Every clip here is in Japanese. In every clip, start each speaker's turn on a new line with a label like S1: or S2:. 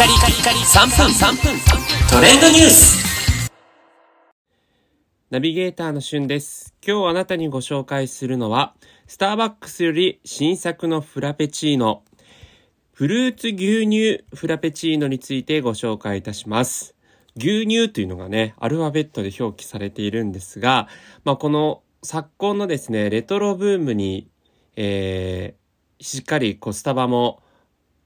S1: カリカリカリ3分3分トレンドニュース
S2: ナビゲーターのしゅんです。今日あなたにご紹介するのは、スターバックスより新作のフラペチーノ、フルーツ牛乳フラペチーノについてご紹介いたします。牛乳というのがね、アルファベットで表記されているんですが、まあ、この昨今のですね、レトロブームに、えー、しっかりこうスタバも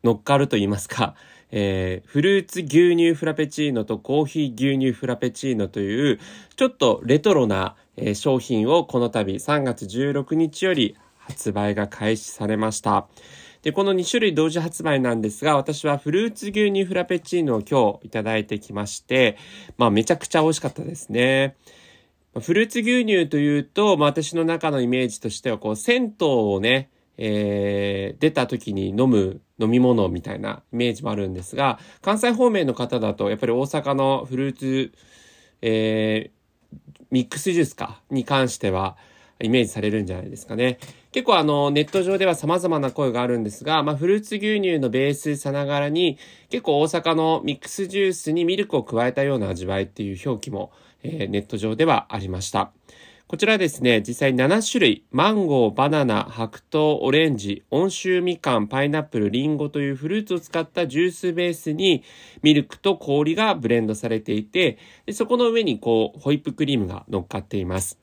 S2: 乗っかると言いますか、えーフルーツ牛乳フラペチーノとコーヒー牛乳フラペチーノという、ちょっとレトロな、えー商品をこの度3月16日より発売が開始されました。で、この2種類同時発売なんですが、私はフルーツ牛乳フラペチーノを今日いただいてきまして、まあめちゃくちゃ美味しかったですね。フルーツ牛乳というと、まあ、私の中のイメージとしては、こう、銭湯をね、えー出た時に飲む飲み物みたいなイメージもあるんですが、関西方面の方だと、やっぱり大阪のフルーツ、えーミックスジュースか、に関しては、イメージされるんじゃないですかね。結構あの、ネット上では様々な声があるんですが、まあ、フルーツ牛乳のベースさながらに、結構大阪のミックスジュースにミルクを加えたような味わいっていう表記も、えーネット上ではありました。こちらですね、実際7種類、マンゴー、バナナ、白桃、オレンジ、温州みかん、パイナップル、リンゴというフルーツを使ったジュースベースにミルクと氷がブレンドされていて、でそこの上にこう、ホイップクリームが乗っかっています。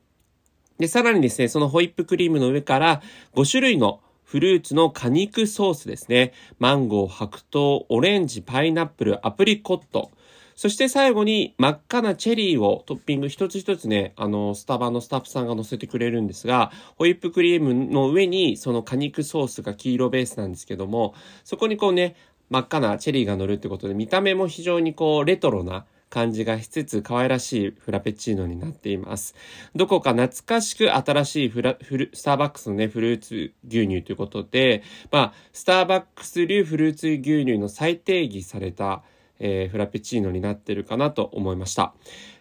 S2: で、さらにですね、そのホイップクリームの上から5種類のフルーツの果肉ソースですね。マンゴー、白桃、オレンジ、パイナップル、アプリコット。そして最後に真っ赤なチェリーをトッピング一つ一つね、あの、スタバのスタッフさんが乗せてくれるんですが、ホイップクリームの上にその果肉ソースが黄色ベースなんですけども、そこにこうね、真っ赤なチェリーが乗るってことで、見た目も非常にこう、レトロな感じがしつつ可愛らしいフラペチーノになっています。どこか懐かしく新しいフラ、フル、スターバックスのね、フルーツ牛乳ということで、まあ、スターバックス流フルーツ牛乳の再定義された、えーフラペチーノになってるかなと思いました。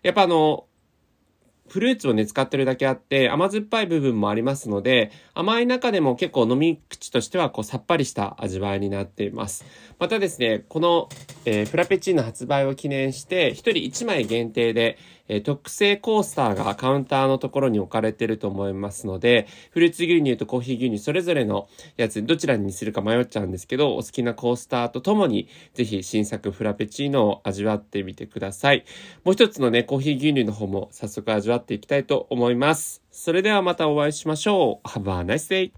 S2: やっぱあの、フルーツをね、使ってるだけあって、甘酸っぱい部分もありますので、甘い中でも結構飲み口としては、こう、さっぱりした味わいになっています。またですね、この、えーフラペチーノ発売を記念して、一人一枚限定で、えー特製コースターがカウンターのところに置かれてると思いますので、フルーツ牛乳とコーヒー牛乳それぞれのやつ、どちらにするか迷っちゃうんですけど、お好きなコースターとともに、ぜひ新作フラペチーノを味わってみてください。もう一つのね、コーヒー牛乳の方も早速味わっていきたいと思います。それではまたお会いしましょう。Have a nice day!